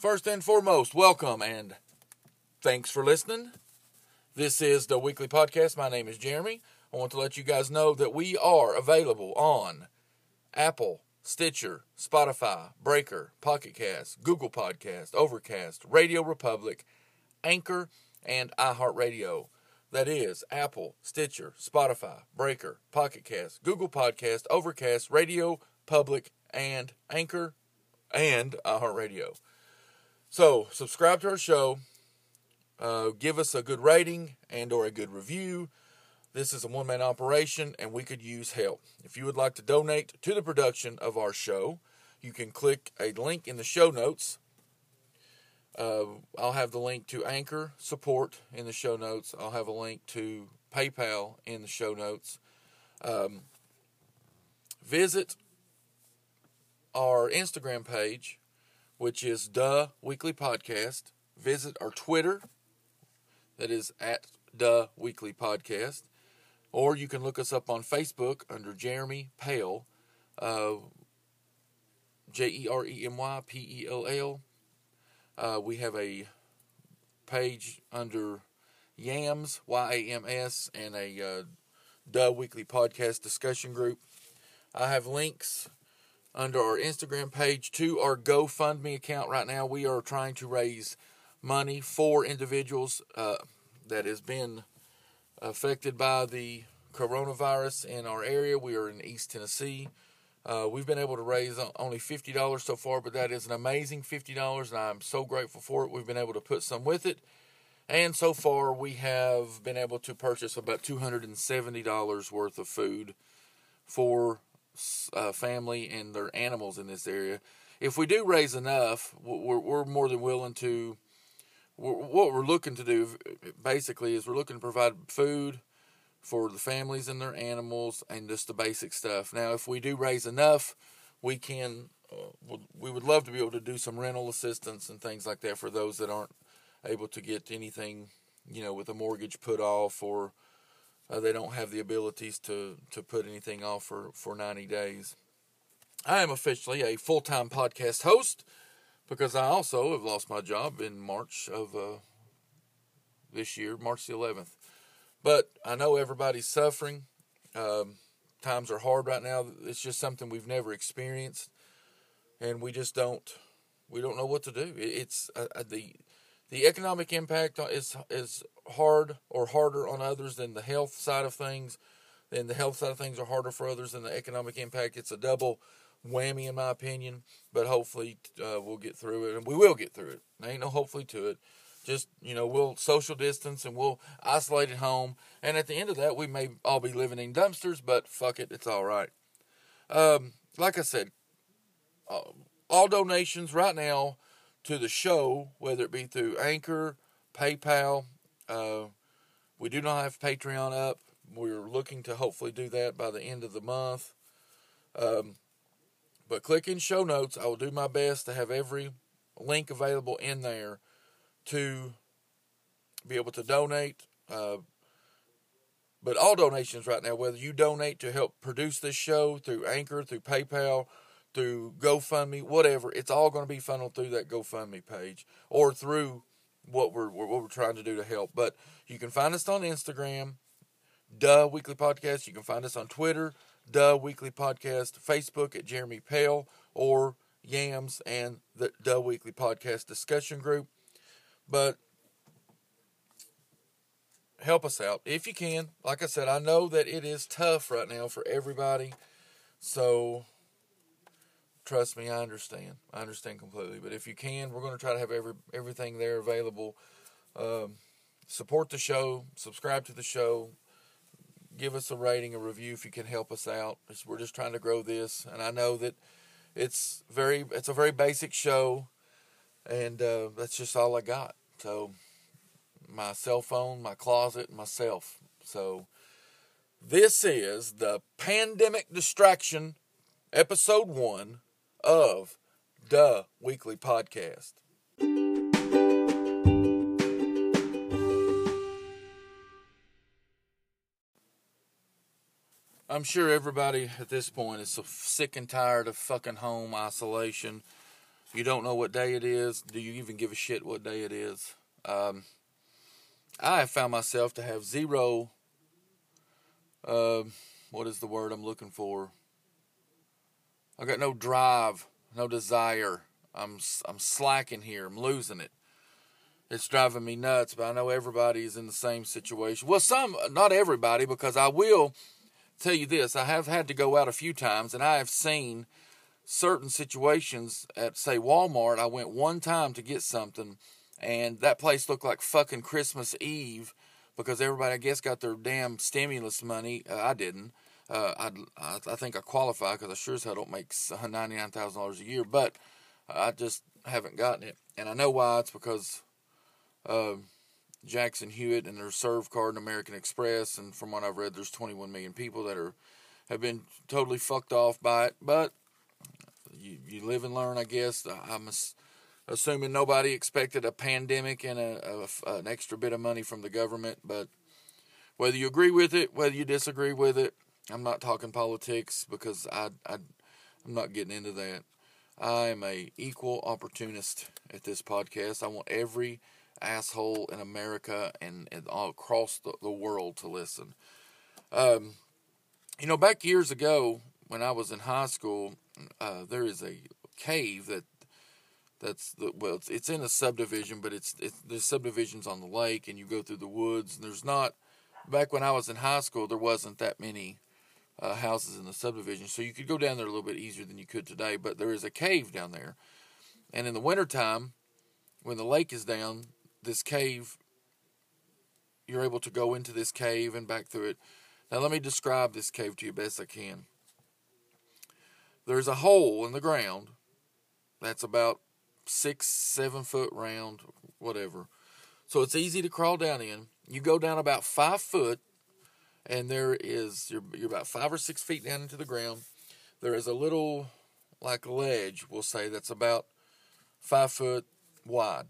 First and foremost, welcome and thanks for listening. This is the weekly podcast. My name is Jeremy. I want to let you guys know that we are available on Apple, Stitcher, Spotify, Breaker, Pocket Cast, Google Podcast, Overcast, Radio Republic, Anchor, and iHeartRadio. That is Apple, Stitcher, Spotify, Breaker, Pocket Cast, Google Podcast, Overcast, Radio Public, and Anchor, and iHeartRadio. So subscribe to our show. Uh, give us a good rating and or a good review. This is a one-man operation, and we could use help. If you would like to donate to the production of our show, you can click a link in the show notes uh, I'll have the link to Anchor support in the show notes. I'll have a link to PayPal in the show notes. Um, visit our Instagram page, which is the Weekly Podcast. Visit our Twitter, that is at the Weekly Podcast, or you can look us up on Facebook under Jeremy Pell, uh, J E R E M Y P E L L. Uh, we have a page under YAMS, Y A M S, and a uh, Duh Weekly Podcast discussion group. I have links under our Instagram page to our GoFundMe account right now. We are trying to raise money for individuals uh, that has been affected by the coronavirus in our area. We are in East Tennessee. Uh, we've been able to raise only $50 so far, but that is an amazing $50, and I'm so grateful for it. We've been able to put some with it. And so far, we have been able to purchase about $270 worth of food for uh, family and their animals in this area. If we do raise enough, we're, we're more than willing to. what we're looking to do basically is we're looking to provide food, for the families and their animals and just the basic stuff. Now, if we do raise enough, we can uh, we would love to be able to do some rental assistance and things like that for those that aren't able to get anything, you know, with a mortgage put off or uh, they don't have the abilities to to put anything off for for 90 days. I am officially a full-time podcast host because I also have lost my job in March of uh, this year, March the 11th. But I know everybody's suffering. Um, times are hard right now. It's just something we've never experienced, and we just don't we don't know what to do. It's uh, uh, the the economic impact is is hard or harder on others than the health side of things. Then the health side of things are harder for others than the economic impact. It's a double whammy, in my opinion. But hopefully, uh, we'll get through it, and we will get through it. There ain't no hopefully to it just you know we'll social distance and we'll isolate at home and at the end of that we may all be living in dumpsters but fuck it it's all right um, like i said uh, all donations right now to the show whether it be through anchor paypal uh, we do not have patreon up we're looking to hopefully do that by the end of the month um, but click in show notes i will do my best to have every link available in there to be able to donate. Uh, but all donations right now, whether you donate to help produce this show through Anchor, through PayPal, through GoFundMe, whatever, it's all going to be funneled through that GoFundMe page or through what we're what we're trying to do to help. But you can find us on Instagram, Duh Weekly Podcast. You can find us on Twitter, Duh Weekly Podcast, Facebook at Jeremy Pell or Yams and the Duh Weekly Podcast discussion group. But help us out if you can. Like I said, I know that it is tough right now for everybody. So trust me, I understand. I understand completely. But if you can, we're going to try to have every everything there available. Um, support the show, subscribe to the show, give us a rating, a review if you can help us out. We're just trying to grow this, and I know that it's very it's a very basic show, and uh, that's just all I got. So my cell phone, my closet, myself. So this is the pandemic distraction episode 1 of the weekly podcast. I'm sure everybody at this point is so sick and tired of fucking home isolation You don't know what day it is. Do you even give a shit what day it is? Um, I have found myself to have zero. Uh, what is the word I'm looking for? I got no drive, no desire. I'm I'm slacking here. I'm losing it. It's driving me nuts. But I know everybody is in the same situation. Well, some, not everybody, because I will tell you this: I have had to go out a few times, and I have seen certain situations at say Walmart. I went one time to get something, and that place looked like fucking Christmas Eve because everybody I guess got their damn stimulus money. Uh, I didn't. Uh, I, I think I qualify because I sure as hell don't make ninety nine thousand dollars a year, but I just haven't gotten it, and I know why. It's because uh, Jackson Hewitt and their serve card and American Express, and from what I've read, there's 21 million people that are have been totally fucked off by it. But you you live and learn, I guess. I'm assuming nobody expected a pandemic and a, a, an extra bit of money from the government, but whether you agree with it, whether you disagree with it, I'm not talking politics because I, I I'm not getting into that. I am a equal opportunist at this podcast. I want every asshole in America and, and all across the, the world to listen. Um, you know, back years ago when I was in high school, uh, there is a cave that that's the well, it's, it's in a subdivision, but it's, it's there's subdivisions on the lake, and you go through the woods. And there's not back when I was in high school, there wasn't that many uh, houses in the subdivision, so you could go down there a little bit easier than you could today. But there is a cave down there, and in the wintertime, when the lake is down, this cave, you're able to go into this cave and back through it. Now, let me describe this cave to you best I can. There's a hole in the ground that's about six, seven foot round, whatever. So it's easy to crawl down in. You go down about five foot, and there is you're you're about five or six feet down into the ground. There is a little like ledge, we'll say, that's about five foot wide.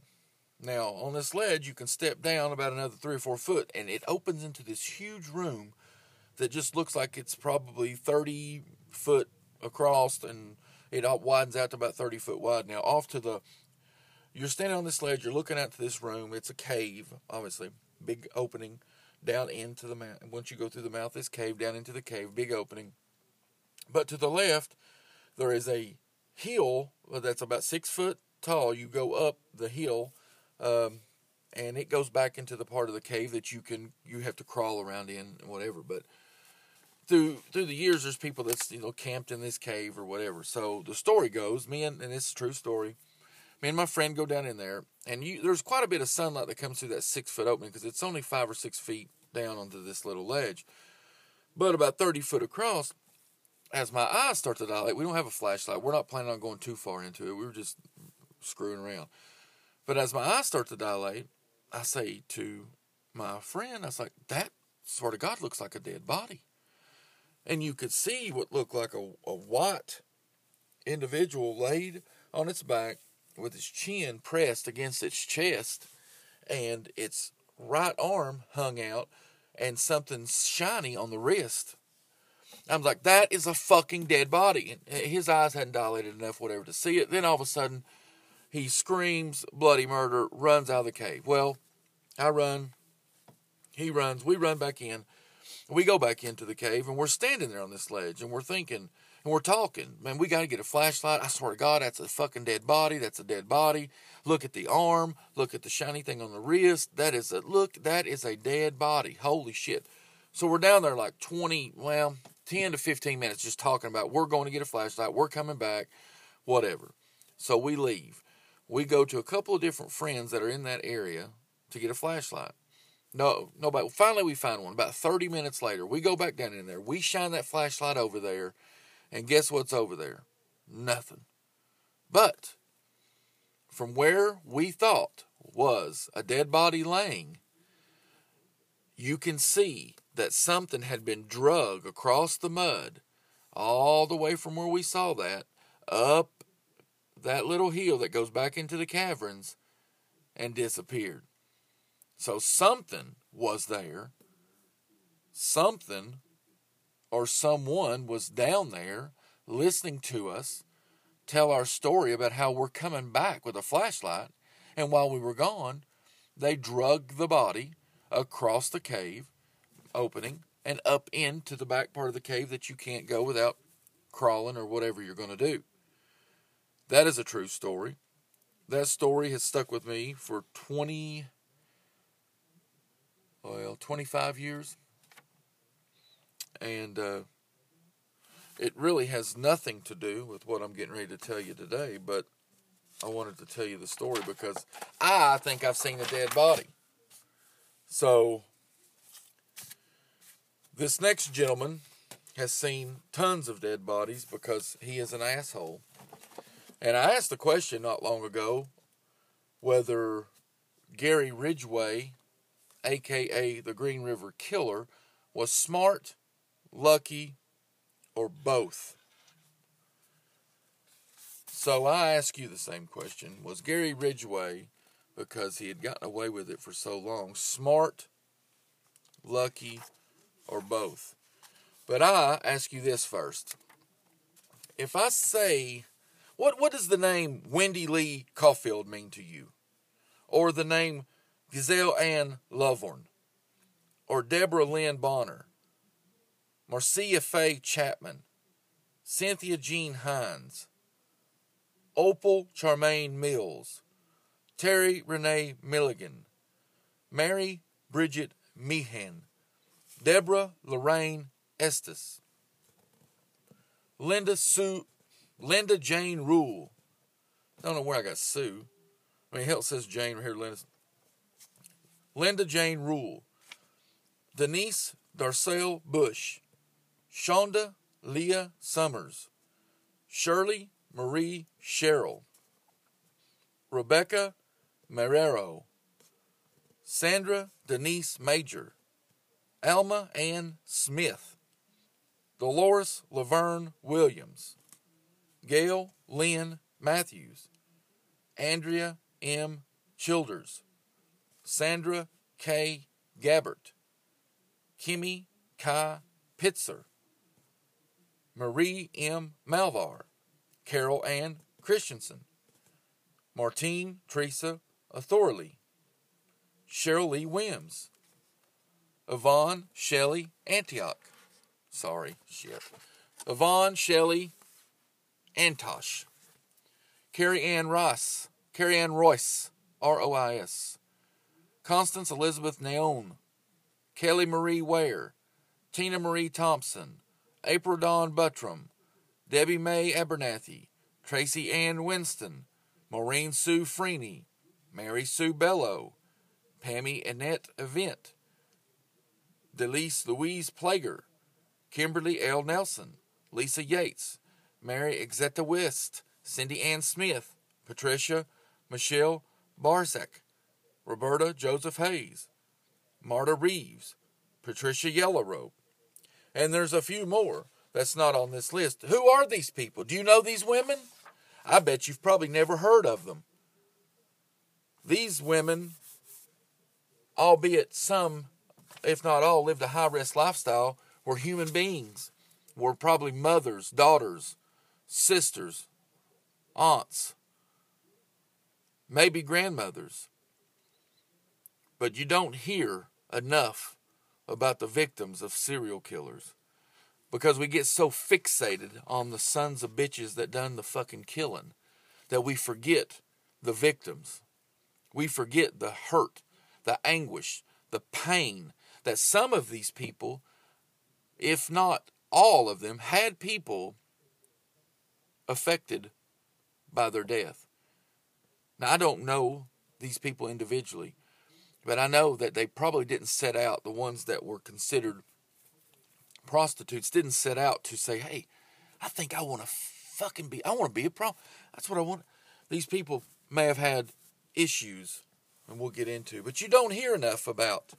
Now, on this ledge, you can step down about another three or four foot, and it opens into this huge room that just looks like it's probably 30 foot across, and it widens out to about 30 foot wide. Now, off to the, you're standing on this ledge, you're looking out to this room. It's a cave, obviously, big opening down into the mouth. Once you go through the mouth this cave, down into the cave, big opening. But to the left, there is a hill that's about six foot tall. You go up the hill um, and it goes back into the part of the cave that you can you have to crawl around in and whatever. But through through the years, there's people that's you know camped in this cave or whatever. So the story goes, me and and it's a true story. Me and my friend go down in there, and you there's quite a bit of sunlight that comes through that six foot opening because it's only five or six feet down onto this little ledge, but about thirty foot across. As my eyes start to dilate, we don't have a flashlight. We're not planning on going too far into it. We were just screwing around. But as my eyes start to dilate, I say to my friend, I was like, that sort of God looks like a dead body. And you could see what looked like a, a white individual laid on its back with its chin pressed against its chest and its right arm hung out and something shiny on the wrist. I'm like, that is a fucking dead body. And his eyes hadn't dilated enough, whatever, to see it. Then all of a sudden, he screams bloody murder, runs out of the cave. Well, I run, he runs, we run back in. We go back into the cave and we're standing there on this ledge and we're thinking and we're talking. Man, we got to get a flashlight. I swear to God, that's a fucking dead body. That's a dead body. Look at the arm. Look at the shiny thing on the wrist. That is a look. That is a dead body. Holy shit. So we're down there like 20, well, 10 to 15 minutes just talking about we're going to get a flashlight. We're coming back, whatever. So we leave we go to a couple of different friends that are in that area to get a flashlight. No, nobody. Finally, we find one. About 30 minutes later, we go back down in there. We shine that flashlight over there, and guess what's over there? Nothing. But from where we thought was a dead body laying, you can see that something had been drug across the mud all the way from where we saw that up that little hill that goes back into the caverns and disappeared. So something was there. Something or someone was down there listening to us, tell our story about how we're coming back with a flashlight. And while we were gone, they drug the body across the cave opening and up into the back part of the cave that you can't go without crawling or whatever you're going to do. That is a true story. That story has stuck with me for 20, well, 25 years. And uh, it really has nothing to do with what I'm getting ready to tell you today, but I wanted to tell you the story because I think I've seen a dead body. So, this next gentleman has seen tons of dead bodies because he is an asshole. And I asked the question not long ago whether Gary Ridgway, aka the Green River Killer, was smart, lucky, or both. So I ask you the same question. Was Gary Ridgway, because he had gotten away with it for so long, smart, lucky, or both? But I ask you this first. If I say, what, what does the name Wendy Lee Coffield mean to you? Or the name Gazelle Ann Lovvorn? Or Deborah Lynn Bonner? Marcia Faye Chapman? Cynthia Jean Hinds? Opal Charmaine Mills? Terry Renee Milligan? Mary Bridget Meehan? Deborah Lorraine Estes, Linda Sue, Linda Jane Rule. I don't know where I got Sue. I mean, hell, says Jane right here. Linda. Linda Jane Rule. Denise Darcel Bush. Shawnda Leea Summers. Shirley Marie Sherrill. Rebecca Marrero. Sandra Denise Major. Alma Ann Smith. Dolores Laverne Williams, Gail Lynn Mathews, Andrea M. Childers, Sandra K. Gabbert, Kimmy Kai Pitzer, Marie M. Malvar, Carol Ann Christensen, Martine Teresa Authorlee, Cheryl Lee Wims, Yvonne Shelley Antioch, Sorry, shit. Yvonne Shelley Antosh. Carrie Ann Ross. Carrie Ann Royce. R O I S. Constance Elizabeth Naon. Kelly Marie Ware. Tina Marie Thompson. April Dawn Buttram. Debbie Mae Abernathy. Tracy Ann Winston. Maureen Sue Freeney. Mary Sue Bello. Pammy Annette Avent. Delise Louise Plager. Kimberly L. Nelson, Lisa Yates, Mary Exetta Wist, Cindy Ann Smith, Patricia Michelle Barczak, Roberta Joseph Hayes, Marta Reeves, Patricia Yellowrope. And there's a few more that's not on this list. Who are these people? Do you know these women? I bet you've probably never heard of them. These women, albeit some, if not all, lived a high risk lifestyle were human beings, were probably mothers, daughters, sisters, aunts, maybe grandmothers. But you don't hear enough about the victims of serial killers because we get so fixated on the sons of bitches that done the fucking killing that we forget the victims. We forget the hurt, the anguish, the pain that some of these people if not all of them, had people affected by their death. Now, I don't know these people individually, but I know that they probably didn't set out, the ones that were considered prostitutes didn't set out to say, hey, I think I want to fucking be, I want to be a pro. That's what I want. These people may have had issues, and we'll get into, but you don't hear enough about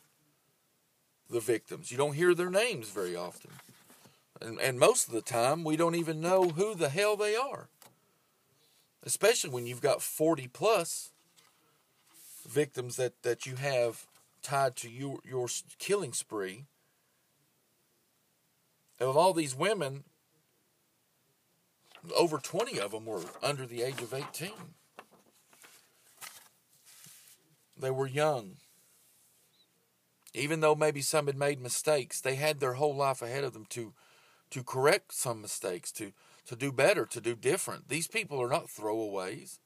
the victims. You don't hear their names very often. And, and most of the time, we don't even know who the hell they are. Especially when you've got 40 plus victims that, that you have tied to your, your killing spree. Of all these women, over 20 of them were under the age of 18. They were young. Even though maybe some had made mistakes, they had their whole life ahead of them to to correct some mistakes, to to do better, to do different. These people are not throwaways.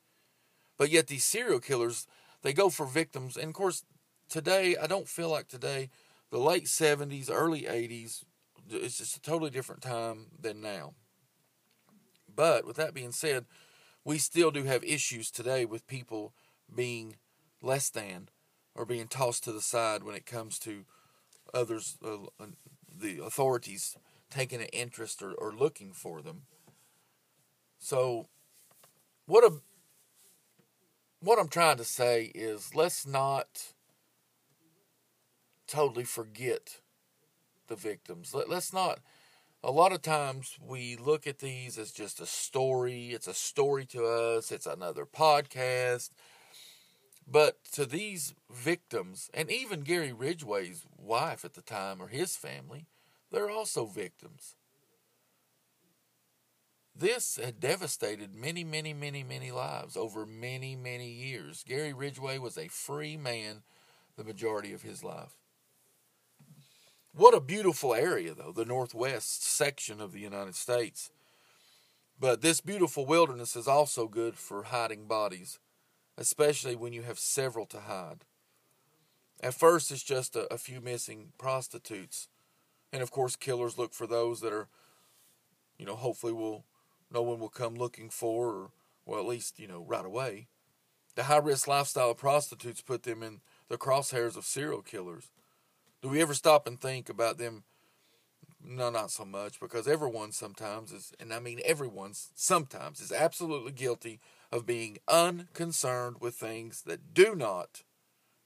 But yet these serial killers, they go for victims. And of course, today, I don't feel like today, the late 70s, early 80s, it's just a totally different time than now. But with that being said, we still do have issues today with people being less than or being tossed to the side when it comes to others, uh, uh the authorities taking an interest or, or looking for them. So, what a what I'm trying to say is let's not totally forget the victims. Let, let's not. A lot of times we look at these as just a story. It's a story to us. It's another podcast. But to these victims, and even Gary Ridgway's wife at the time or his family, they're also victims. This had devastated many, many, many, many lives over many, many years. Gary Ridgway was a free man the majority of his life. What a beautiful area, though, the northwest section of the United States. But this beautiful wilderness is also good for hiding bodies, especially when you have several to hide. At first, it's just a, a few missing prostitutes. And of course, killers look for those that are, you know, hopefully will no one will come looking for, or well, at least you know right away. The high risk lifestyle of prostitutes put them in the crosshairs of serial killers. Do we ever stop and think about them? No, not so much, because everyone sometimes is, and I mean everyone sometimes is absolutely guilty of being unconcerned with things that do not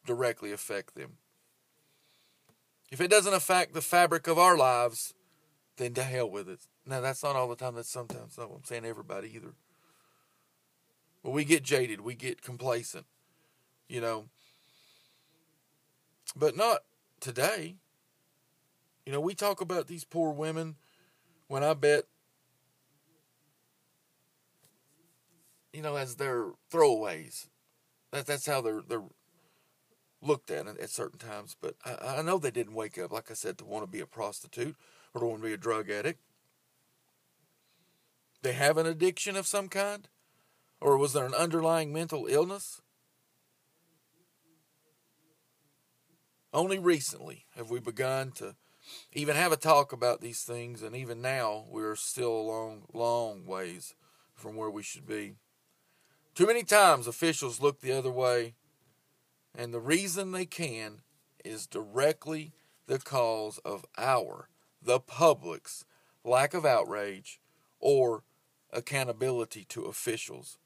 directly affect them. If it doesn't affect the fabric of our lives, then to hell with it. Now, that's not all the time. That's sometimes. Not I'm saying everybody either. But we get jaded. We get complacent. You know. But not today. You know, we talk about these poor women when I bet, you know, as their throwaways. That, that's how they're, they're looked at at certain times. But I, I know they didn't wake up, like I said, to want to be a prostitute or to want to be a drug addict. They have an addiction of some kind? Or was there an underlying mental illness? Only recently have we begun to even have a talk about these things, and even now we're still a long, long ways from where we should be. Too many times officials look the other way and the reason they can is directly the cause of our, the public's, lack of outrage or accountability to officials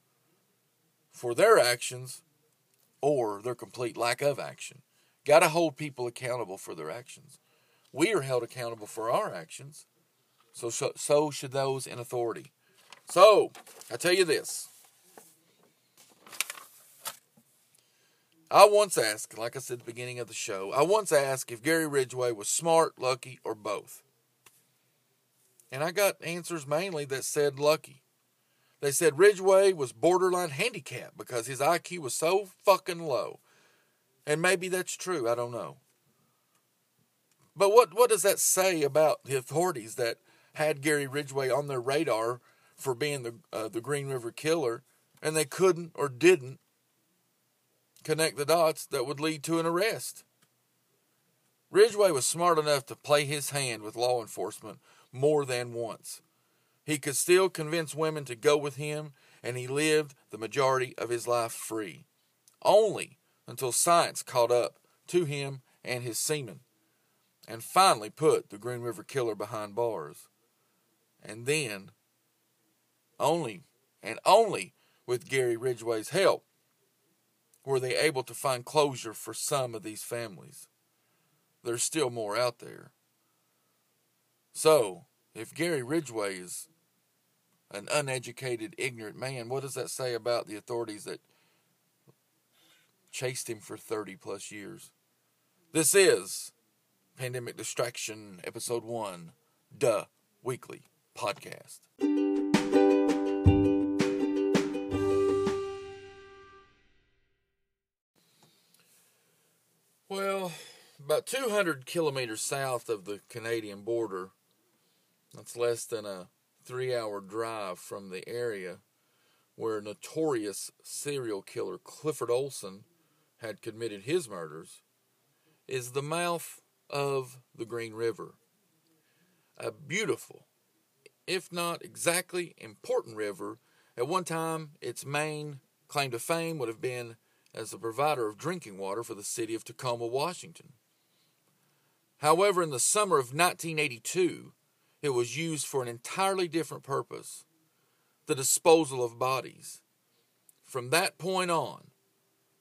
for their actions or their complete lack of action. Got to hold people accountable for their actions. We are held accountable for our actions, so, so, so should those in authority. So, I tell you this I once asked, like I said at the beginning of the show, I once asked if Gary Ridgway was smart, lucky, or both. And I got answers mainly that said lucky. They said Ridgway was borderline handicapped because his IQ was so fucking low. And maybe that's true, I don't know. But what, what does that say about the authorities that had Gary Ridgway on their radar for being the, uh, the Green River Killer and they couldn't or didn't connect the dots that would lead to an arrest. Ridgway was smart enough to play his hand with law enforcement more than once. He could still convince women to go with him, and he lived the majority of his life free. Only until science caught up to him and his semen, and finally put the Green River Killer behind bars. And then, only and only with Gary Ridgway's help, were they able to find closure for some of these families. There's still more out there. So, if Gary Ridgway is an uneducated, ignorant man, what does that say about the authorities that chased him for 30 plus years? This is Pandemic Distraction, Episode 1, Duh Weekly Podcast. Well, about 200 kilometers south of the Canadian border, that's less than a three hour drive from the area where notorious serial killer Clifford Olson had committed his murders, is the mouth of the Green River. A beautiful, if not exactly important river. At one time, its main claim to fame would have been as the provider of drinking water for the city of Tacoma, Washington. However, in the summer of 1982, it was used for an entirely different purpose the disposal of bodies. From that point on,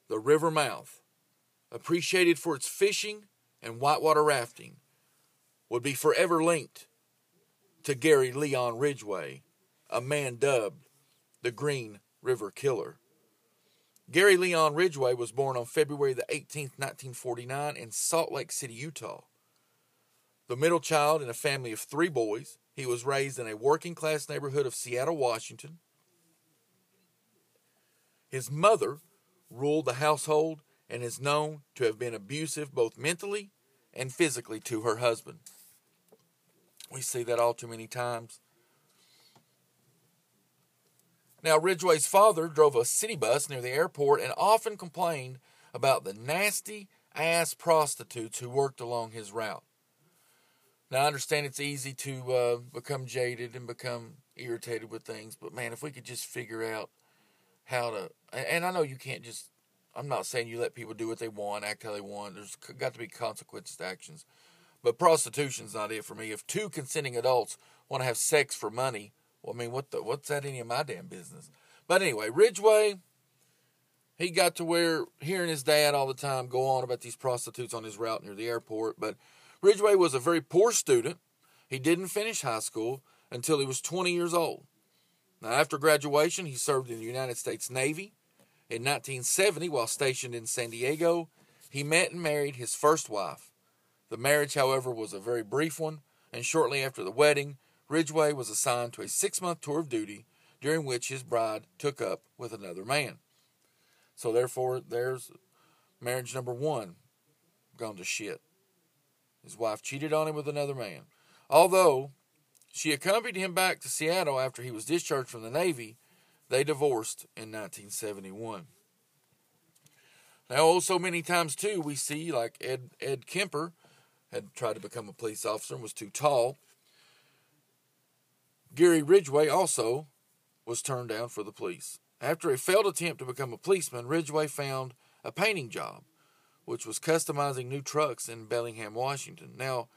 the river mouth, appreciated for its fishing and whitewater rafting, would be forever linked to Gary Leon Ridgway, a man dubbed the Green River Killer. Gary Leon Ridgway was born on February the 18th, 1949 in Salt Lake City, Utah. The middle child in a family of three boys, he was raised in a working class neighborhood of Seattle, Washington. His mother ruled the household and is known to have been abusive both mentally and physically to her husband. We see that all too many times. Now, Ridgway's father drove a city bus near the airport and often complained about the nasty ass prostitutes who worked along his route. Now, I understand it's easy to uh, become jaded and become irritated with things, but man, if we could just figure out how to, and I know you can't just, I'm not saying you let people do what they want, act how they want. There's got to be consequences to actions. But prostitution's not it for me. If two consenting adults want to have sex for money, well, I mean, what the, what's that any of my damn business? But anyway, Ridgway, he got to where hearing his dad all the time go on about these prostitutes on his route near the airport, but Ridgway was a very poor student. He didn't finish high school until he was 20 years old. Now, after graduation, he served in the United States Navy. In 1970, while stationed in San Diego, he met and married his first wife. The marriage, however, was a very brief one, and shortly after the wedding, Ridgway was assigned to a six month tour of duty during which his bride took up with another man. So, therefore, there's marriage number one gone to shit. His wife cheated on him with another man. Although she accompanied him back to Seattle after he was discharged from the Navy, they divorced in 1971. Now, oh, so many times too, we see like Ed Ed Kemper had tried to become a police officer and was too tall. Gary Ridgway also was turned down for the police. After a failed attempt to become a policeman, Ridgway found a painting job which was customizing new trucks in Bellingham, Washington. Now,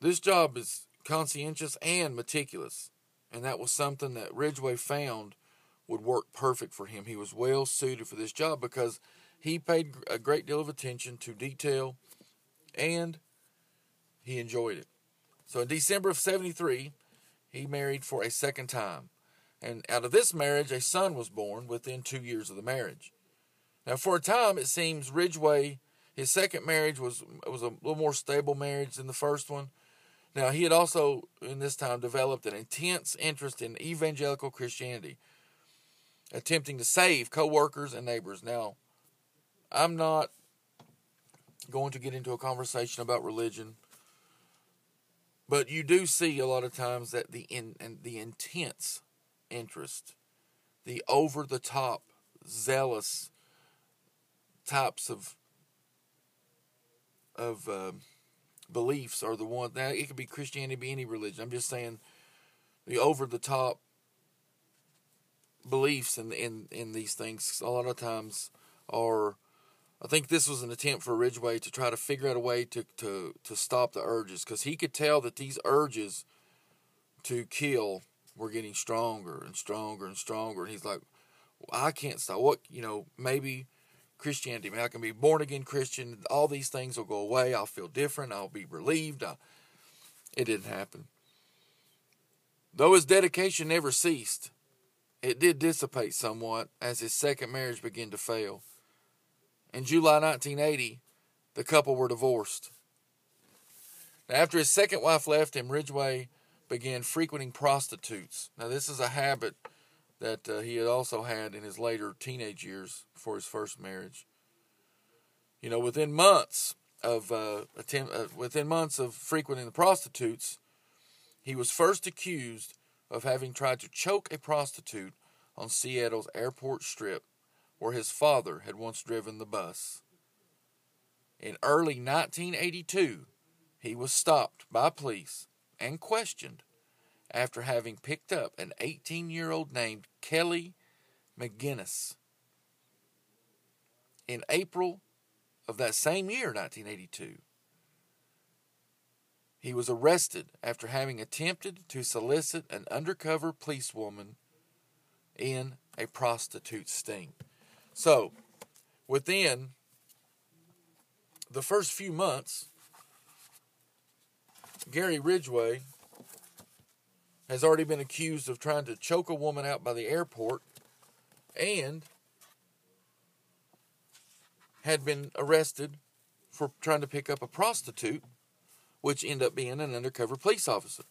this job is conscientious and meticulous, and that was something that Ridgway found would work perfect for him. He was well suited for this job because he paid a great deal of attention to detail and he enjoyed it. So in December of 73, he married for a second time. And out of this marriage, a son was born within two years of the marriage. Now, for a time, it seems Ridgway, his second marriage was was a little more stable marriage than the first one. Now, he had also, in this time, developed an intense interest in evangelical Christianity, attempting to save co-workers and neighbors. Now, I'm not going to get into a conversation about religion, but you do see a lot of times that the in the intense interest, the over the top, zealous types of of uh, beliefs are the one now it could be Christianity, be any religion. I'm just saying the over the top beliefs in in in these things a lot of times are I think this was an attempt for Ridgway to try to figure out a way to to to stop the urges because he could tell that these urges to kill were getting stronger and stronger and stronger and he's like well, I can't stop what you know maybe Christianity. I, mean, I can be born again Christian. All these things will go away. I'll feel different. I'll be relieved. I, it didn't happen. Though his dedication never ceased, it did dissipate somewhat as his second marriage began to fail. In July 1980, the couple were divorced. Now, after his second wife left him, Ridgway began frequenting prostitutes. Now, this is a habit that uh, he had also had in his later teenage years before his first marriage. You know, within months of uh, attempt, uh, within months of frequenting the prostitutes, he was first accused of having tried to choke a prostitute on Seattle's airport strip, where his father had once driven the bus. In early 1982, he was stopped by police and questioned after having picked up an 18 year old named Kelly McGinnis. In April of that same year, 1982, he was arrested after having attempted to solicit an undercover policewoman in a prostitute sting. So, within the first few months, Gary Ridgway has already been accused of trying to choke a woman out by the airport and had been arrested for trying to pick up a prostitute, which ended up being an undercover police officer.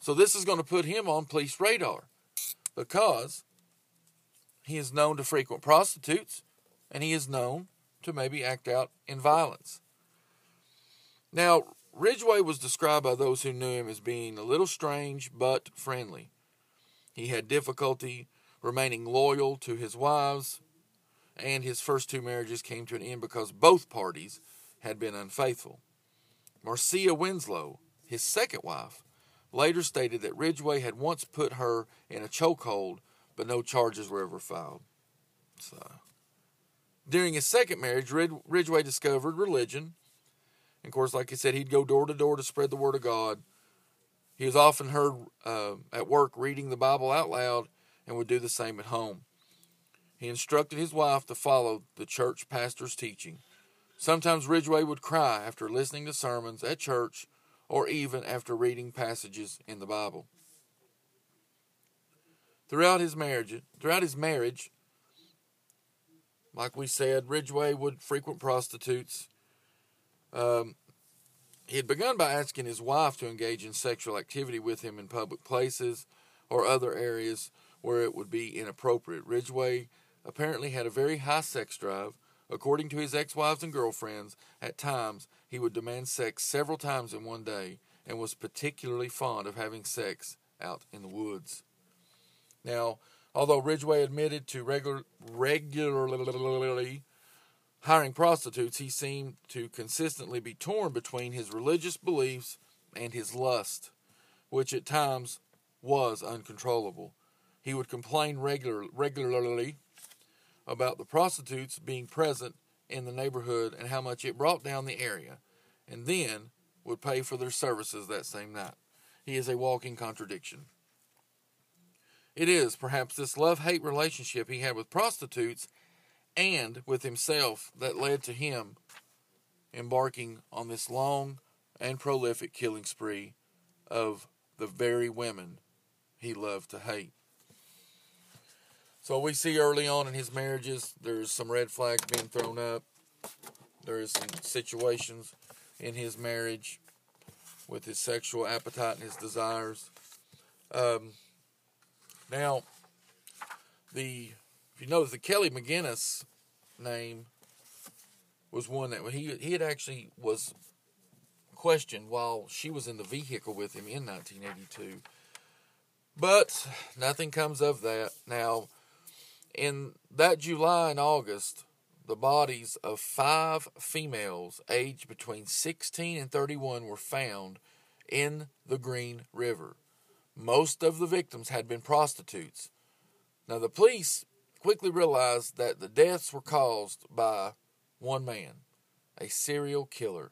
So this is going to put him on police radar because he is known to frequent prostitutes and he is known to maybe act out in violence. Now, Ridgway was described by those who knew him as being a little strange but friendly. He had difficulty remaining loyal to his wives, and his first two marriages came to an end because both parties had been unfaithful. Marcia Winslow, his second wife, later stated that Ridgway had once put her in a chokehold, but no charges were ever filed. So, during his second marriage, Rid- Ridgway discovered religion. And of course, like I said, he'd go door to door to spread the word of God. He was often heard uh, at work reading the Bible out loud and would do the same at home. He instructed his wife to follow the church pastor's teaching. Sometimes Ridgway would cry after listening to sermons at church or even after reading passages in the Bible. Throughout his marriage, throughout his marriage, like we said, Ridgway would frequent prostitutes. Um, he had begun by asking his wife to engage in sexual activity with him in public places or other areas where it would be inappropriate. Ridgway apparently had a very high sex drive. According to his ex wives and girlfriends, at times he would demand sex several times in one day and was particularly fond of having sex out in the woods. Now, although Ridgway admitted to regular, regularly hiring prostitutes, he seemed to consistently be torn between his religious beliefs and his lust, which at times was uncontrollable. He would complain regular, regularly about the prostitutes being present in the neighborhood and how much it brought down the area, and then would pay for their services that same night. He is a walking contradiction. It is perhaps this love hate relationship he had with prostitutes and with himself that led to him embarking on this long and prolific killing spree of the very women he loved to hate. So we see early on in his marriages, there's some red flags being thrown up. There's some situations in his marriage with his sexual appetite and his desires. Um, now, the if you notice, the Kelly McGinnis name was one that he he had actually was questioned while she was in the vehicle with him in 1982. But nothing comes of that. Now, in that July and August, the bodies of five females aged between 16 and 31 were found in the Green River. Most of the victims had been prostitutes. Now, the police quickly realized that the deaths were caused by one man, a serial killer.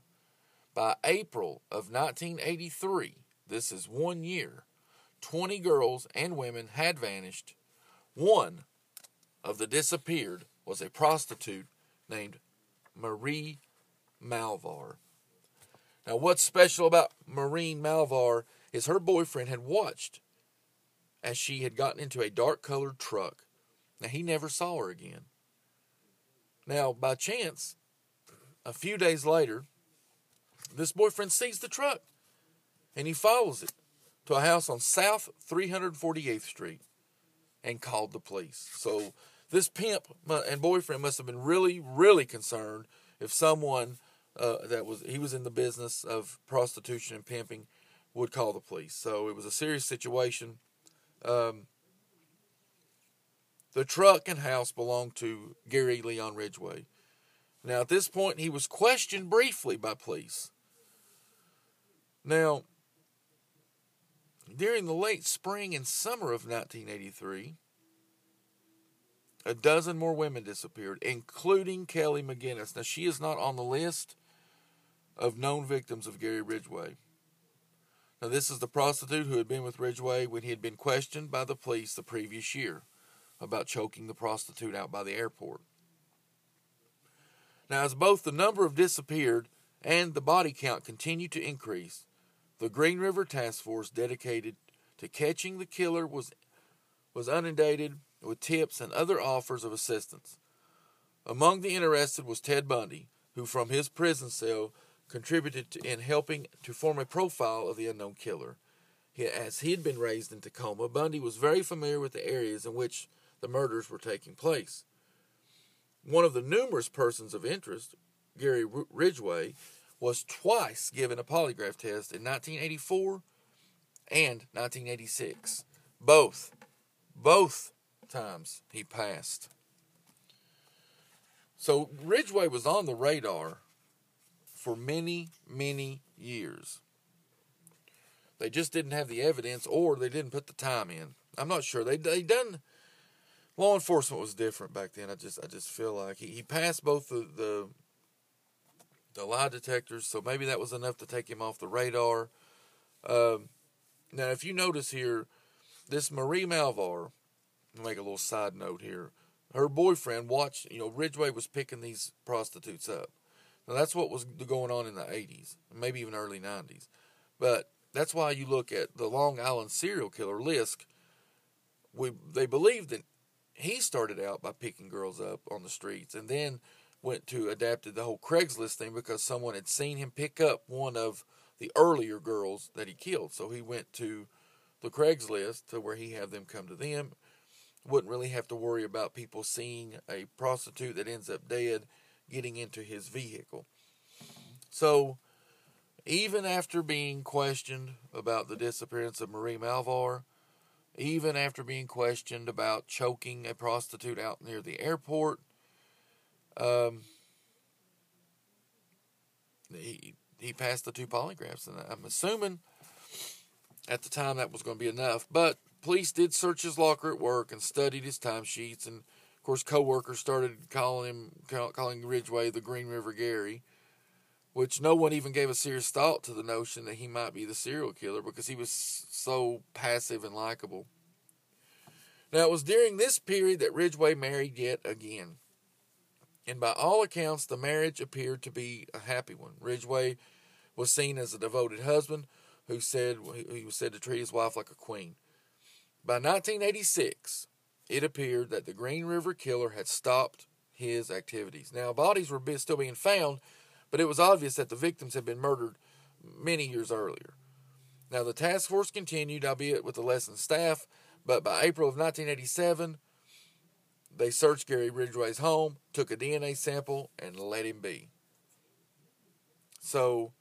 By April of 1983, this is one year, 20 girls and women had vanished. One of the disappeared was a prostitute named Marie Malvar. Now, what's special about Maureen Malvar is her boyfriend had watched as she had gotten into a dark colored truck. Now, he never saw her again. Now, by chance, a few days later, this boyfriend sees the truck and he follows it to a house on South 348th Street and called the police. So, this pimp and boyfriend must have been really, really concerned if someone uh, that was he was in the business of prostitution and pimping would call the police. So it was a serious situation. Um, the truck and house belonged to Gary Leon Ridgway. Now, at this point, he was questioned briefly by police. Now, during the late spring and summer of 1983, a dozen more women disappeared, including Kelly McGinnis. Now, she is not on the list of known victims of Gary Ridgway. Now, this is the prostitute who had been with Ridgway when he had been questioned by the police the previous year about choking the prostitute out by the airport. Now, as both the number of disappeared and the body count continued to increase, the Green River Task Force dedicated to catching the killer was, was inundated with tips and other offers of assistance. Among the interested was Ted Bundy, who from his prison cell contributed to, in helping to form a profile of the unknown killer. He, as he had been raised in Tacoma, Bundy was very familiar with the areas in which the murders were taking place. One of the numerous persons of interest, Gary Ridgway, was twice given a polygraph test in 1984 and 1986. Both, both times he passed. So Ridgway was on the radar for many, many years. They just didn't have the evidence or they didn't put the time in. I'm not sure. They they done law enforcement was different back then. I just I just feel like he, he passed both the, the the lie detectors, so maybe that was enough to take him off the radar. Um, now, if you notice here, this Marie Malvar, make a little side note here. Her boyfriend watched, you know, Ridgway was picking these prostitutes up. Now, that's what was going on in the 80s, maybe even early 90s. But that's why you look at the Long Island serial killer, Lisk. We, they believe that he started out by picking girls up on the streets and then went to adapted the whole Craigslist thing because someone had seen him pick up one of the earlier girls that he killed. So he went to the Craigslist to where he had them come to them. Wouldn't really have to worry about people seeing a prostitute that ends up dead getting into his vehicle. So even after being questioned about the disappearance of Marie Malvar, even after being questioned about choking a prostitute out near the airport, um, he he passed the two polygraphs, and I'm assuming at the time that was going to be enough. But police did search his locker at work and studied his timesheets, and of course, coworkers started calling him calling Ridgway the Green River Gary, which no one even gave a serious thought to the notion that he might be the serial killer because he was so passive and likable. Now, it was during this period that Ridgway married yet again and by all accounts, the marriage appeared to be a happy one. Ridgway was seen as a devoted husband who said he was said to treat his wife like a queen. By 1986, it appeared that the Green River Killer had stopped his activities. Now, bodies were still being found, but it was obvious that the victims had been murdered many years earlier. Now, the task force continued, albeit with a lessened staff, but by April of 1987, they searched Gary Ridgway's home, took a DNA sample, and let him be. So,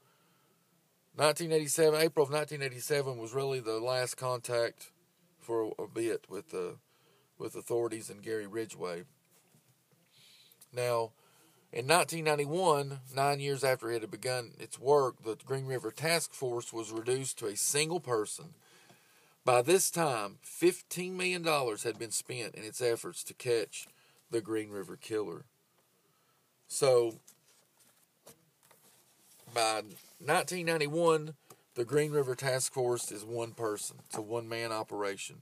1987, April of 1987 was really the last contact for a bit with the with authorities and Gary Ridgway. Now, in 1991, nine years after it had begun its work, the Green River Task Force was reduced to a single person by this time, $15 million had been spent in its efforts to catch the Green River Killer. So, by 1991, the Green River Task Force is one person. It's a one man operation.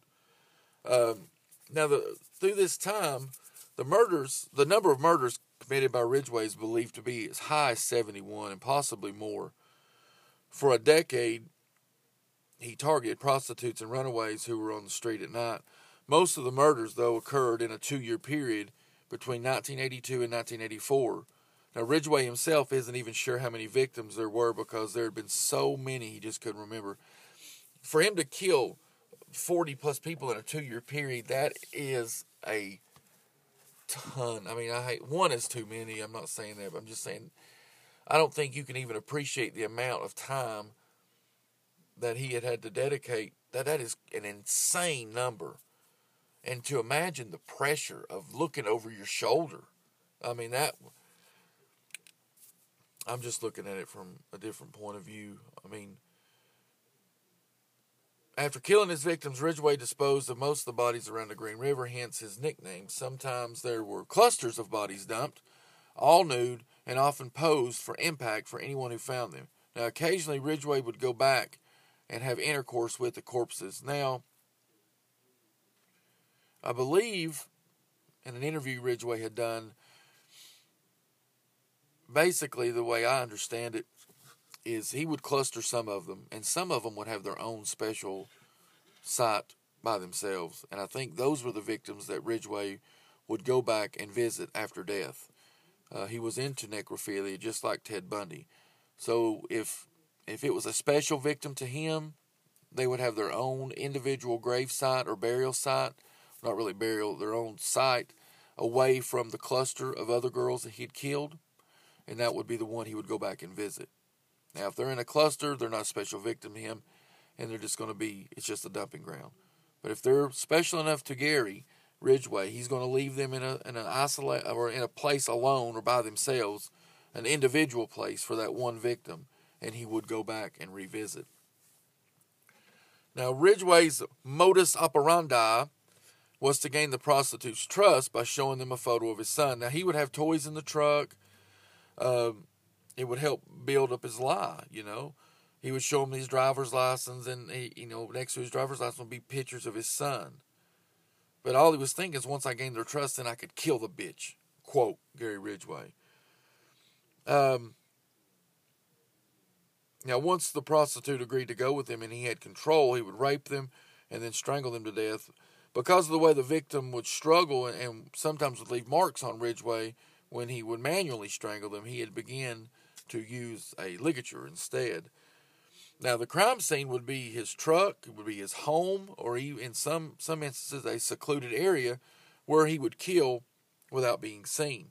Um, now, the, through this time, the murders, the number of murders committed by Ridgway is believed to be as high as 71 and possibly more. For a decade, he targeted prostitutes and runaways who were on the street at night. Most of the murders, though, occurred in a two year period between 1982 and 1984. Now, Ridgway himself isn't even sure how many victims there were because there had been so many he just couldn't remember. For him to kill 40 plus people in a two year period, that is a ton. I mean, I hate one is too many. I'm not saying that, but I'm just saying I don't think you can even appreciate the amount of time that he had had to dedicate. That that is an insane number, and to imagine the pressure of looking over your shoulder. I mean that. I'm just looking at it from a different point of view. I mean, after killing his victims, Ridgway disposed of most of the bodies around the Green River, hence his nickname. Sometimes there were clusters of bodies dumped, all nude, and often posed for impact for anyone who found them. Now, occasionally, Ridgway would go back and have intercourse with the corpses. Now, I believe in an interview Ridgway had done, basically, the way I understand it, is he would cluster some of them, and some of them would have their own special site by themselves. And I think those were the victims that Ridgway would go back and visit after death. Uh, he was into necrophilia, just like Ted Bundy. So if if it was a special victim to him, they would have their own individual grave site or burial site, not really burial, their own site away from the cluster of other girls that he'd killed, and that would be the one he would go back and visit. Now, if they're in a cluster, they're not special victim to him, and they're just going to be, it's just a dumping ground. But if they're special enough to Gary Ridgway, he's going to leave them in a in an isolate or in a place alone or by themselves, an individual place for that one victim, and he would go back and revisit. Now, Ridgway's modus operandi was to gain the prostitute's trust by showing them a photo of his son. Now, he would have toys in the truck. Um, it would help build up his lie, you know. He would show him his driver's license, and he, you know, next to his driver's license would be pictures of his son. But all he was thinking is, once I gained their trust, then I could kill the bitch. Quote Gary Ridgway. Um, now, once the prostitute agreed to go with him and he had control, he would rape them and then strangle them to death. Because of the way the victim would struggle and, sometimes would leave marks on Ridgway when he would manually strangle them, he had begun to use a ligature instead. Now, the crime scene would be his truck, it would be his home, or in some, some instances, a secluded area where he would kill without being seen.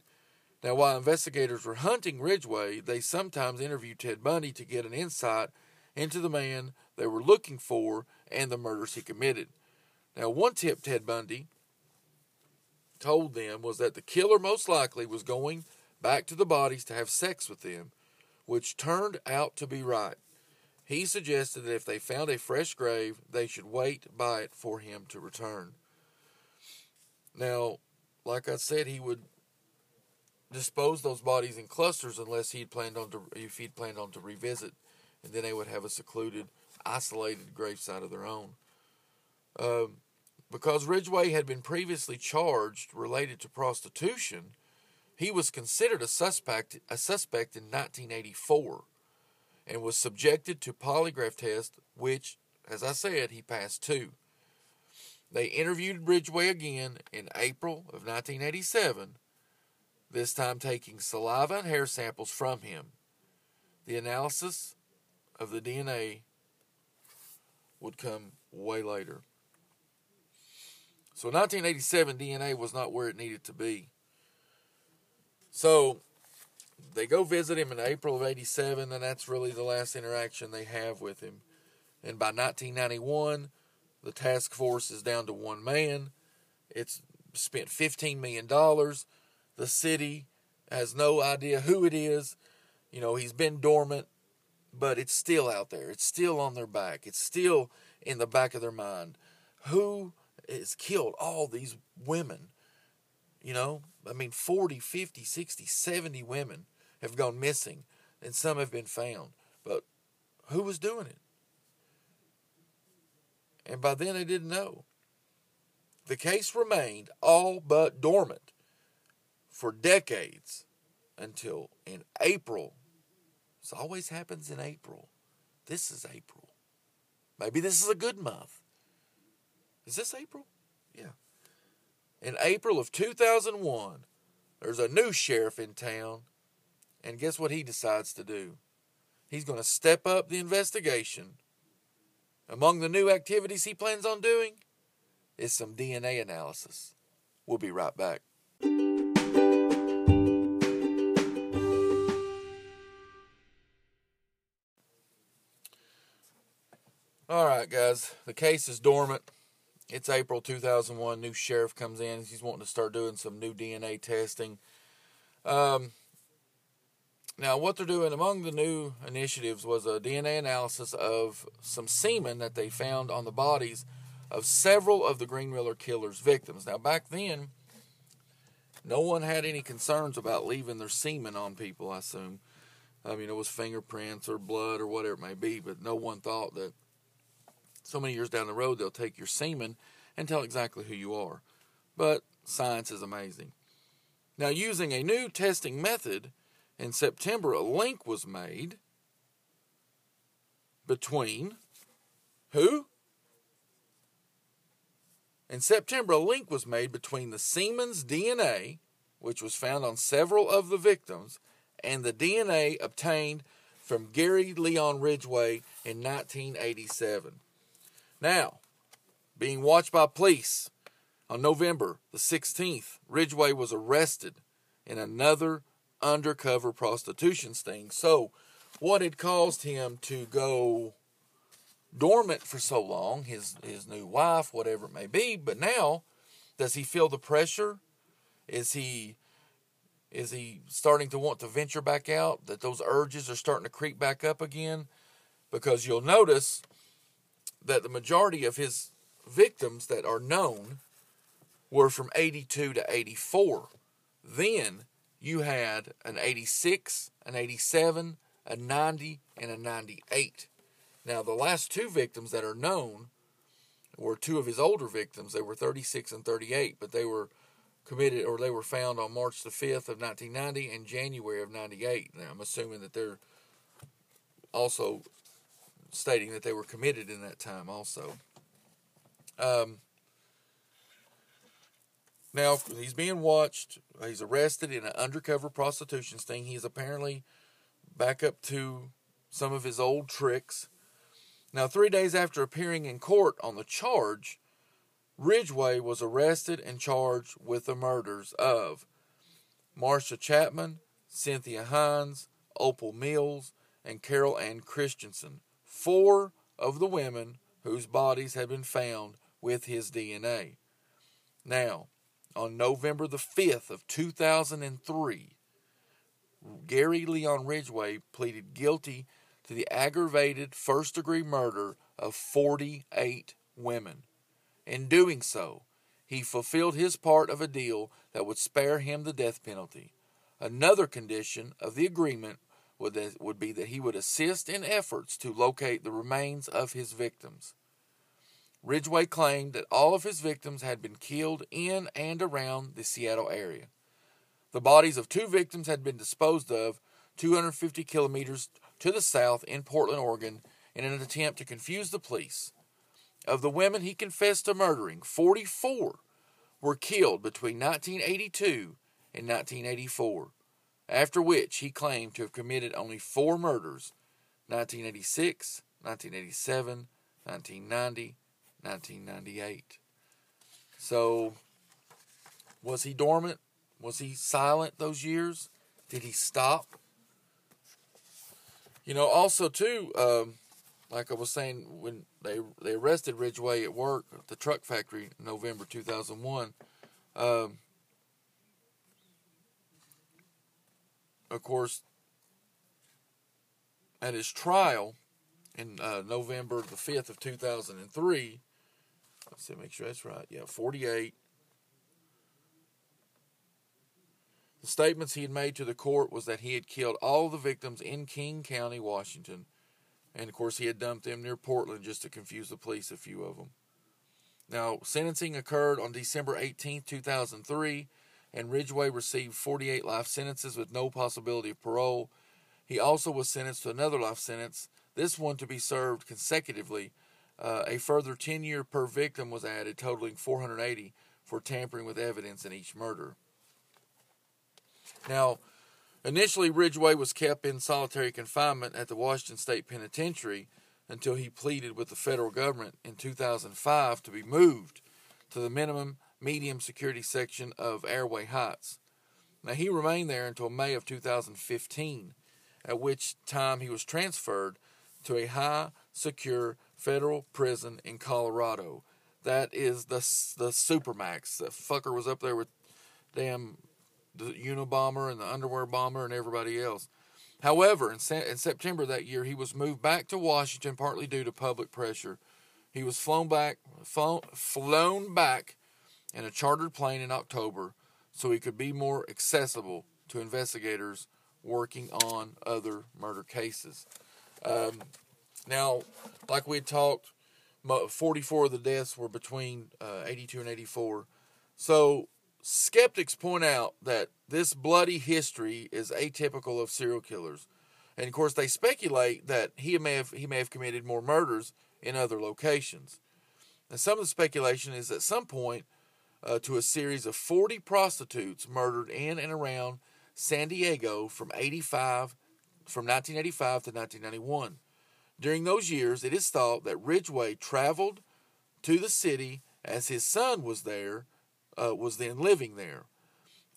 Now, while investigators were hunting Ridgway, they sometimes interviewed Ted Bundy to get an insight into the man they were looking for and the murders he committed. Now, one tip Ted Bundy told them was that the killer most likely was going back to the bodies to have sex with them which turned out to be right. He suggested that if they found a fresh grave, they should wait by it for him to return. Now, like I said, he would dispose those bodies in clusters unless he'd planned on to if he'd planned on to revisit, and then they would have a secluded, isolated gravesite of their own. Um, because Ridgway had been previously charged related to prostitution, he was considered a suspect, a suspect in 1984 and was subjected to polygraph test, which, as I said, he passed two. They interviewed Ridgway again in April of 1987, this time taking saliva and hair samples from him. The analysis of the DNA would come way later. So 1987 DNA was not where it needed to be. So they go visit him in April of 87, and that's really the last interaction they have with him. And by 1991, the task force is down to one man. It's spent $15 million. The city has no idea who it is. You know, he's been dormant, but it's still out there. It's still on their back. It's still in the back of their mind. Who has killed all these women? You know, I mean, 40, 50, 60, 70 women have gone missing, and some have been found. But who was doing it? And by then they didn't know. The case remained all but dormant for decades until in April. This always happens in April. This is April. Maybe this is a good month. Is this April? Yeah in April of 2001, there's a new sheriff in town, and guess what he decides to do? He's going to step up the investigation. Among the new activities he plans on doing is some DNA analysis. We'll be right back. All right, guys, the case is dormant. It's April 2001. New sheriff comes in. He's wanting to start doing some new DNA testing. Um, now, what they're doing among the new initiatives was a DNA analysis of some semen that they found on the bodies of several of the Green River killer's victims. Now, back then, no one had any concerns about leaving their semen on people, I assume. I mean, it was fingerprints or blood or whatever it may be, but no one thought that so many years down the road they'll take your semen and tell exactly who you are. But science is amazing. Now, using a new testing method, in September, a link was made between who? In September, a link was made between the semen's DNA, which was found on several of the victims, and the DNA obtained from Gary Leon Ridgway in 1987. Now, being watched by police on November the 16th, Ridgway was arrested in another undercover prostitution sting. So, what had caused him to go dormant for so long, his his new wife, whatever it may be, but now does he feel the pressure? Is he is he starting to want to venture back out? That those urges are starting to creep back up again? Because you'll notice that the majority of his victims that are known were from 82 to 84. Then you had an 86, an 87, a 90, and a 98. Now, the last two victims that are known were two of his older victims. They were 36 and 38, but they were committed or they were found on March the 5th of 1990 and January of 98. Now, I'm assuming that they're also stating that they were committed in that time also. Um, now, he's being watched. He's arrested in an undercover prostitution sting. He's apparently back up to some of his old tricks. Now, three days after appearing in court on the charge, Ridgway was arrested and charged with the murders of Marcia Chapman, Cynthia Hinds, Opal Mills, and Carol Ann Christensen, four of the women whose bodies had been found with his DNA. Now, on November the 5th of 2003, Gary Leon Ridgway pleaded guilty to the aggravated first degree murder of 48 women. In doing so, he fulfilled his part of a deal that would spare him the death penalty. Another condition of the agreement would, would be that he would assist in efforts to locate the remains of his victims. Ridgway claimed that all of his victims had been killed in and around the Seattle area. The bodies of two victims had been disposed of 250 kilometers to the south in Portland, Oregon, in an attempt to confuse the police. Of the women he confessed to murdering, 44 were killed between 1982 and 1984, after which he claimed to have committed only four murders 1986, 1987, 1990, 1998. So, was he dormant? Was he silent those years? Did he stop? You know, also too, um, like I was saying, when they they arrested Ridgway at work at the truck factory in November 2001, um, of course, at his trial in uh, November the 5th of 2003, Let's see, make sure that's right. Yeah, 48. The statements he had made to the court was that he had killed all the victims in King County, Washington. And of course, he had dumped them near Portland just to confuse the police, a few of them. Now, sentencing occurred on December 18, 2003, and Ridgway received 48 life sentences with no possibility of parole. He also was sentenced to another life sentence, this one to be served consecutively uh, a further 10 year per victim was added, totaling 480 for tampering with evidence in each murder. Now, initially, Ridgway was kept in solitary confinement at the Washington State Penitentiary until he pleaded with the federal government in 2005 to be moved to the minimum medium security section of Airway Heights. Now, he remained there until May of 2015, at which time he was transferred to a high secure federal prison in Colorado. That is the the supermax. The fucker was up there with damn the Unabomber and the underwear bomber and everybody else. However, in, se- in September that year, he was moved back to Washington partly due to public pressure. He was flown back, flown, flown back in a chartered plane in October so he could be more accessible to investigators working on other murder cases. Um, now, like we had talked, 44 of the deaths were between uh, 82 and 84. So skeptics point out that this bloody history is atypical of serial killers. And of course, they speculate that he may have he may have committed more murders in other locations. And some of the speculation is at some point uh, to a series of 40 prostitutes murdered in and around San Diego from 85 from 1985 to 1991. During those years, it is thought that Ridgway traveled to the city as his son was there, uh, was then living there.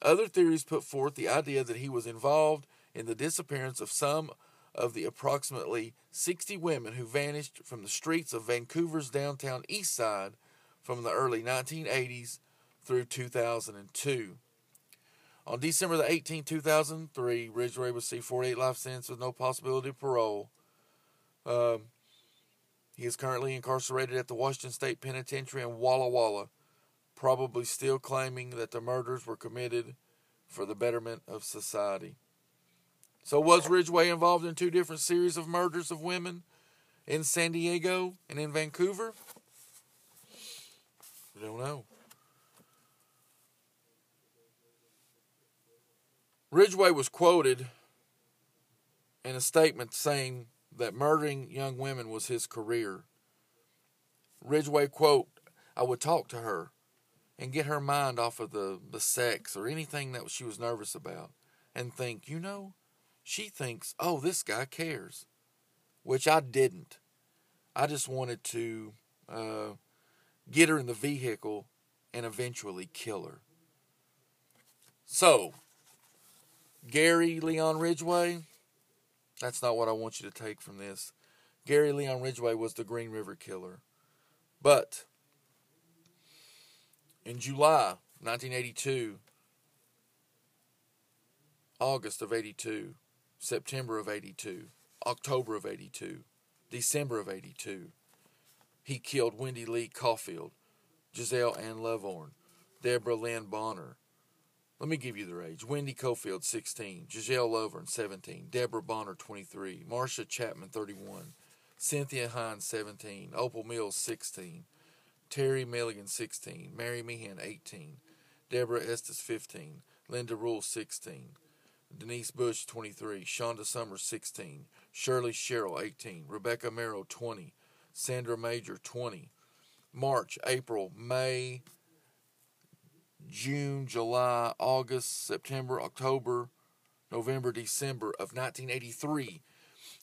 Other theories put forth the idea that he was involved in the disappearance of some of the approximately 60 women who vanished from the streets of Vancouver's downtown east side from the early 1980s through 2002. On December the 18th, 2003, Ridgway received 48 life sentences with no possibility of parole. Um, he is currently incarcerated at the Washington State Penitentiary in Walla Walla, probably still claiming that the murders were committed for the betterment of society. So, was Ridgway involved in two different series of murders of women in San Diego and in Vancouver? I don't know. Ridgway was quoted in a statement saying that murdering young women was his career. Ridgway quote, I would talk to her and get her mind off of the, the sex or anything that she was nervous about and think, you know, she thinks, oh, this guy cares, which I didn't. I just wanted to uh, get her in the vehicle and eventually kill her. So, Gary Leon Ridgway, that's not what I want you to take from this. Gary Leon Ridgway was the Green River Killer. But in July 1982, August of 82, September of 82, October of 82, December of 82, he killed Wendy Lee Coffield, Giselle Ann Lovvorn, Deborah Lynn Bonner, let me give you their age. Wendy Coffield, 16. Giselle Lovvorn, 17. Deborah Bonner, 23. Marcia Chapman, 31. Cynthia Hinds, 17. Opal Mills, 16. Terry Milligan, 16. Mary Meehan, 18. Deborah Estes, 15. Linda Rule, 16. Denise Bush, 23. Shawnda Summers, 16. Shirley Sherrill, 18. Rebecca Merrill, 20. Sandra Major, 20. March, April, May, June, July, August, September, October, November, December of 1983.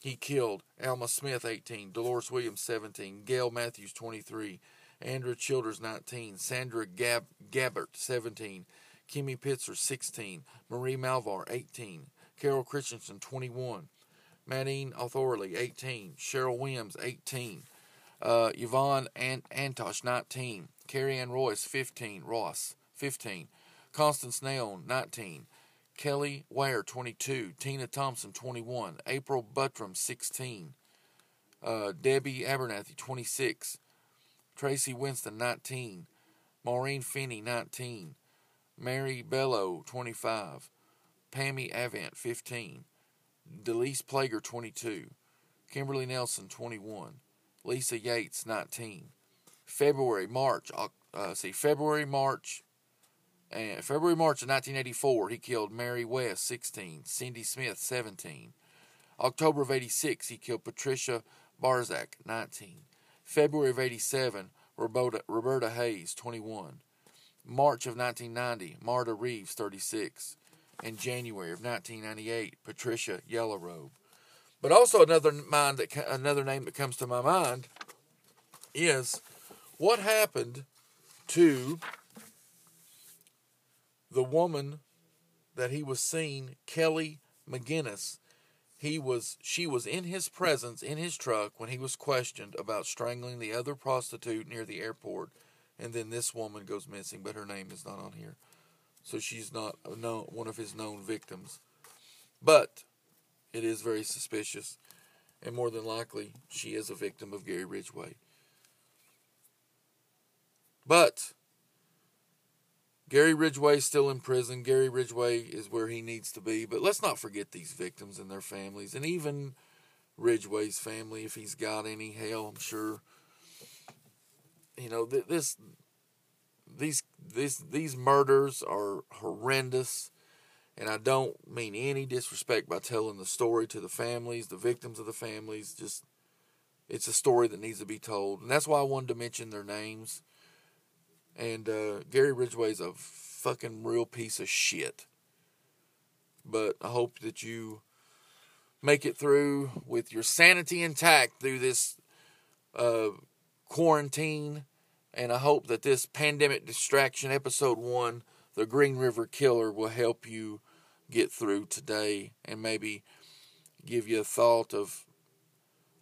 He killed Alma Smith, 18, Dolores Williams, 17, Gail Mathews, 23, Andrea Childers, 19, Sandra Gab- Gabbert, 17, Kimmy Pitsor, 16, Marie Malvar, 18, Carol Christensen, 21, Madine Authorlee, 18, Cheryl Williams, 18, uh, Yvonne Ant- Antosh, 19, Carrie Ann Royce, 15, Ross, 15. Constance Nail, 19. Kelly Ware, 22. Tina Thompson, 21. April Buttram, 16. Uh, Debbie Abernathy, 26. Tracy Winston, 19. Maureen Finney, 19. Mary Bello, 25. Pammy Avent, 15. Delise Plager, 22. Kimberly Nelson, 21. Lisa Yates, 19. February, March, uh, see, February, March, and February, March of 1984, he killed Mary West, 16, Cindy Smith, 17. October of 86, he killed Patricia Barczak, 19. February of 87, Roberta, Roberta Hayes, 21. March of 1990, Marta Reeves, 36. And January of 1998, Patricia Yellowrobe. But also another mind that another name that comes to my mind is what happened to the woman that he was seeing, Kelly McGinnis, he was she was in his presence in his truck when he was questioned about strangling the other prostitute near the airport and then this woman goes missing but her name is not on here. So she's not known, one of his known victims. But it is very suspicious and more than likely she is a victim of Gary Ridgway. But Gary Ridgway is still in prison. Gary Ridgway is where he needs to be. But let's not forget these victims and their families, and even Ridgway's family, if he's got any. Hell, I'm sure. You know this, these, these, these murders are horrendous, and I don't mean any disrespect by telling the story to the families, the victims of the families. Just, it's a story that needs to be told, and that's why I wanted to mention their names and uh, Gary Ridgway's a fucking real piece of shit. But I hope that you make it through with your sanity intact through this uh, quarantine. And I hope that this pandemic distraction episode one, the Green River Killer, will help you get through today and maybe give you a thought of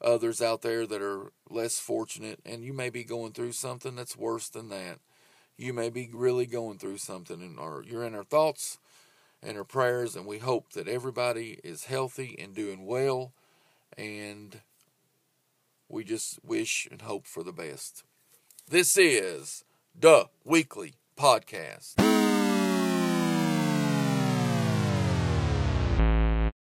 others out there that are less fortunate and you may be going through something that's worse than that you may be really going through something and or you're in our thoughts and our prayers and we hope that everybody is healthy and doing well and we just wish and hope for the best. This is the weekly podcast.